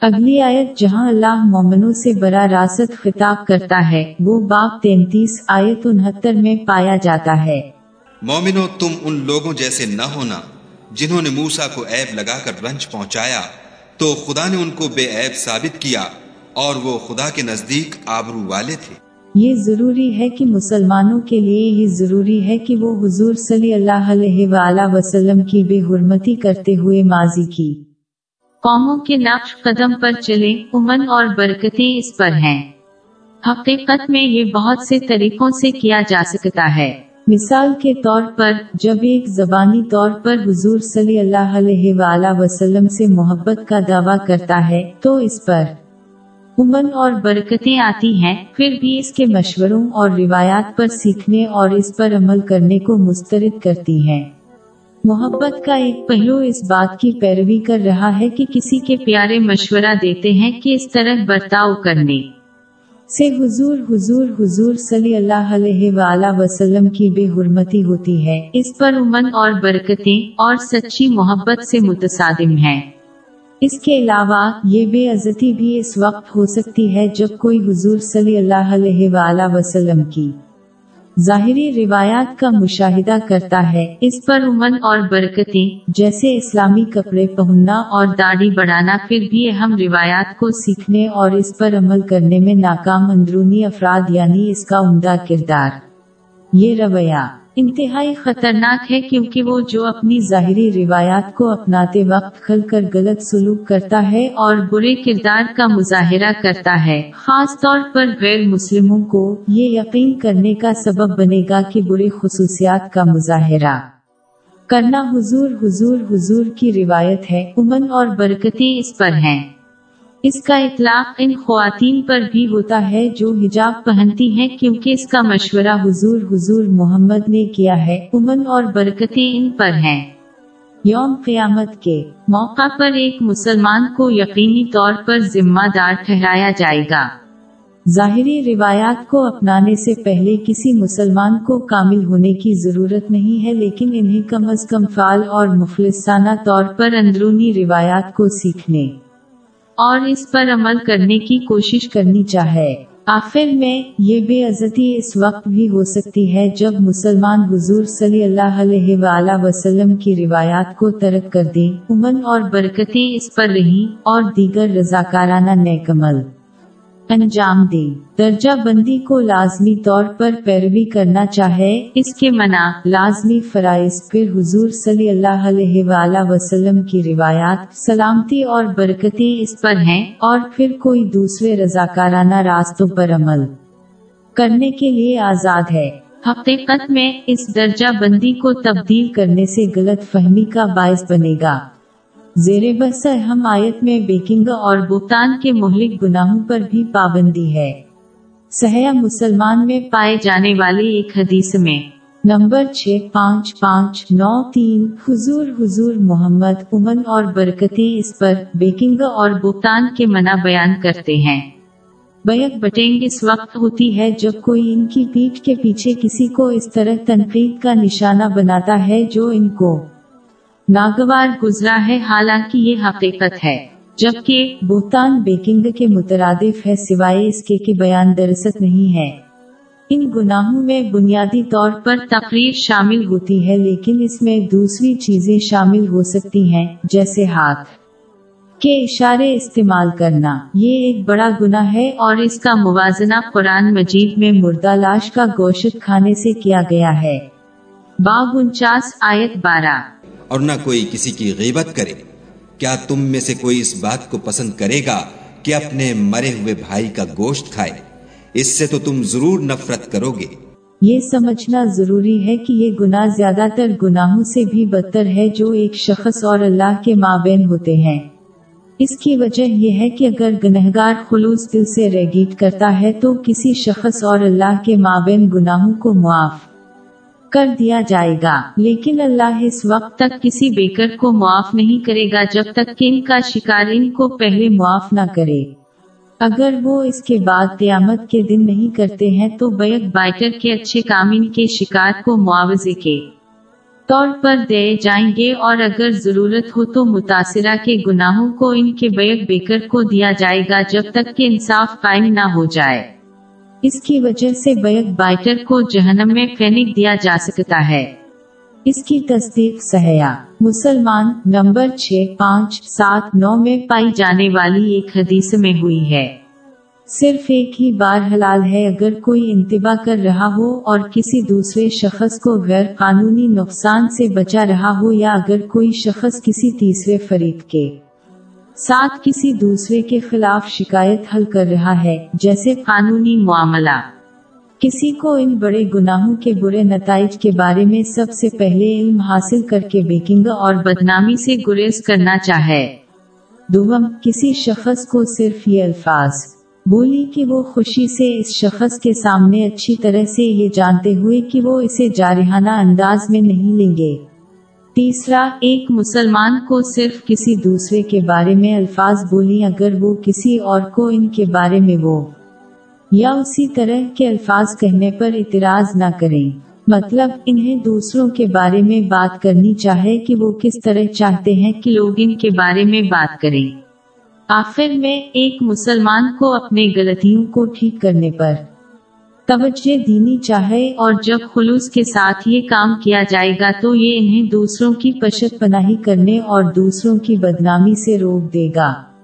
اگلی آیت جہاں اللہ مومنوں سے برا راست خطاب کرتا ہے وہ باب تینتیس آیت انہتر میں پایا جاتا ہے۔ مومنو تم ان لوگوں جیسے نہ ہونا جنہوں نے موسا کو عیب لگا کر رنج پہنچایا تو خدا نے ان کو بے عیب ثابت کیا اور وہ خدا کے نزدیک آبرو والے تھے۔ یہ ضروری ہے کہ مسلمانوں کے لیے یہ ضروری ہے کہ وہ حضور صلی اللہ علیہ وآلہ وسلم کی بے حرمتی کرتے ہوئے ماضی کی۔ قوموں کے نقش قدم پر چلے امن اور برکتیں اس پر ہیں۔ حقیقت میں یہ بہت سے طریقوں سے کیا جا سکتا ہے۔ مثال کے طور پر، جب ایک زبانی طور پر حضور صلی اللہ علیہ وآلہ وسلم سے محبت کا دعویٰ کرتا ہے، تو اس پر امن اور برکتیں آتی ہیں۔ پھر بھی اس کے مشوروں اور روایات پر سیکھنے اور اس پر عمل کرنے کو مسترد کرتی ہیں۔ محبت کا ایک پہلو اس بات کی پیروی کر رہا ہے کہ کسی کے پیارے مشورہ دیتے ہیں کہ اس طرح برتاؤ کرنے سے حضور حضور حضور صلی اللہ علیہ وآلہ وسلم کی بے حرمتی ہوتی ہے۔ اس پر امن اور برکتیں اور سچی محبت سے متصادم ہے اس کے علاوہ یہ بے عزتی بھی اس وقت ہو سکتی ہے جب کوئی حضور صلی اللہ علیہ وآلہ وسلم کی ظاہری روایات کا مشاہدہ کرتا ہے۔ اس پر امن اور برکتیں، جیسے اسلامی کپڑے پہننا اور داڑھی بڑھانا، پھر بھی اہم روایات کو سیکھنے اور اس پر عمل کرنے میں ناکام اندرونی افراد یعنی اس کا عمدہ کردار۔ یہ رویہ انتہائی خطرناک ہے کیونکہ وہ جو اپنی ظاہری روایات کو اپناتے وقت کھل کر غلط سلوک کرتا ہے اور برے کردار کا مظاہرہ کرتا ہے۔ خاص طور پر غیر مسلموں کو یہ یقین کرنے کا سبب بنے گا کہ برے خصوصیات کا مظاہرہ کرنا حضور حضور حضور کی روایت ہے، امن اور برکتیں اس پر ہیں۔ اس کا اطلاق ان خواتین پر بھی ہوتا ہے جو حجاب پہنتی ہیں کیونکہ اس کا مشورہ حضور حضور محمد نے کیا ہے، امن اور برکتیں ان پر ہیں۔ یوم قیامت کے موقع پر ایک مسلمان کو یقینی طور پر ذمہ دار ٹھہرایا جائے گا۔ ظاہری روایات کو اپنانے سے پہلے کسی مسلمان کو کامل ہونے کی ضرورت نہیں ہے، لیکن انہیں کم از کم فعال اور مخلصانہ طور پر اندرونی روایات کو سیکھنے۔ اور اس پر عمل کرنے کی کوشش کرنی چاہے۔ آخر میں یہ بے عزتی اس وقت بھی ہو سکتی ہے جب مسلمان حضور صلی اللہ علیہ وآلہ وسلم کی روایات کو ترک کر دیں۔ امن اور برکتیں اس پر رہی اور دیگر رضاکارانہ نیک عمل۔ انجام دے۔ درجہ بندی کو لازمی طور پر پیروی کرنا چاہے، اس کے منع، لازمی فرائض۔ پھر حضور صلی اللہ علیہ وآلہ وسلم کی روایات سلامتی اور برکتیں اس پر ہیں، اور پھر کوئی دوسرے رضاکارانہ راستوں پر عمل کرنے کے لیے آزاد ہے۔ حقیقت میں اس درجہ بندی کو تبدیل کرنے سے غلط فہمی کا باعث بنے گا۔ زیر بس ہم آیت میں بیکنگ اور بھگتان کے مہلک گناہوں پر بھی پابندی ہے۔ سہیا مسلمان میں پائے جانے والی ایک حدیث میں، نمبر چھ پانچ پانچ نو تین، حضور حضور محمد، امن اور برکتیں اس پر بیکنگ اور بھگتان کے منع بیان کرتے ہیں۔ بیک بٹینگ اس وقت ہوتی ہے جب کوئی ان کی پیٹ کے پیچھے کسی کو اس طرح تنقید کا نشانہ بناتا ہے جو ان کو ناگوار گزرا ہے، حالانکہ یہ حقیقت ہے۔ جبکہ بہتان بیکنگ کے مترادف ہے، سوائے اس کے بیان درست نہیں ہے۔ ان گناہوں میں بنیادی طور پر تقریر شامل ہوتی ہے، لیکن اس میں دوسری چیزیں شامل ہو سکتی ہیں، جیسے ہاتھ کے اشارے استعمال کرنا۔ یہ ایک بڑا گناہ ہے اور اس کا موازنہ قرآن مجید میں مردہ لاش کا گوشت کھانے سے کیا گیا ہے۔ باب انچاس آیت بارہ۔ اور نہ کوئی کسی کی غیبت کرے۔ کیا تم میں سے کوئی اس بات کو پسند کرے گا کہ اپنے مرے ہوئے بھائی کا گوشت کھائے؟ اس سے تو تم ضرور نفرت کرو گے۔ یہ سمجھنا ضروری ہے کہ یہ گناہ زیادہ تر گناہوں سے بھی بدتر ہے جو ایک شخص اور اللہ کے مابین ہوتے ہیں۔ اس کی وجہ یہ ہے کہ اگر گنہگار خلوص دل سے ریگیٹ کرتا ہے تو کسی شخص اور اللہ کے مابین گناہوں کو معاف۔ کر دیا جائے گا۔ لیکن اللہ اس وقت تک کسی بیکر کو معاف نہیں کرے گا جب تک کہ ان کا شکار ان کو پہلے معاف نہ کرے۔ اگر وہ اس کے بعد قیامت کے دن نہیں کرتے ہیں تو بیک بائٹر کے اچھے کام ان کے شکار کو معاوضے کے طور پر دے جائیں گے اور اگر ضرورت ہو تو متاثرہ کے گناہوں کو ان کے بیک بیکر کو دیا جائے گا جب تک کہ انصاف قائم نہ ہو جائے۔ اس کی وجہ سے بیک بائٹر کو جہنم میں پھینک دیا جا سکتا ہے۔ اس کی تصدیق سہیا مسلمان نمبر چھ پانچ سات نو میں پائی جانے والی ایک حدیث میں ہوئی ہے۔ صرف ایک ہی بار حلال ہے اگر کوئی انتباہ کر رہا ہو اور کسی دوسرے شخص کو غیر قانونی نقصان سے بچا رہا ہو یا اگر کوئی شخص کسی تیسرے فریق کے ساتھ کسی دوسرے کے خلاف شکایت حل کر رہا ہے، جیسے قانونی معاملہ۔ کسی کو ان بڑے گناہوں کے برے نتائج کے بارے میں سب سے پہلے علم حاصل کر کے بیکنگ اور بدنامی سے گریز کرنا چاہے۔ دوم، کسی شخص کو صرف یہ الفاظ، بولی کہ وہ خوشی سے اس شخص کے سامنے اچھی طرح سے یہ جانتے ہوئے کہ وہ اسے جارحانہ انداز میں نہیں لیں گے۔ تیسرا، ایک مسلمان کو صرف کسی دوسرے کے بارے میں الفاظ بولی اگر وہ کسی اور کو ان کے بارے میں وہ یا اسی طرح کے الفاظ کہنے پر اعتراض نہ کریں۔ مطلب انہیں دوسروں کے بارے میں بات کرنی چاہے کہ وہ کس طرح چاہتے ہیں کہ لوگ ان کے بارے میں بات کریں۔ آخر میں، ایک مسلمان کو اپنے غلطیوں کو ٹھیک کرنے پر توجہ دینی چاہے اور جب خلوص کے ساتھ یہ کام کیا جائے گا تو یہ انہیں دوسروں کی پشت پناہی کرنے اور دوسروں کی بدنامی سے روک دے گا۔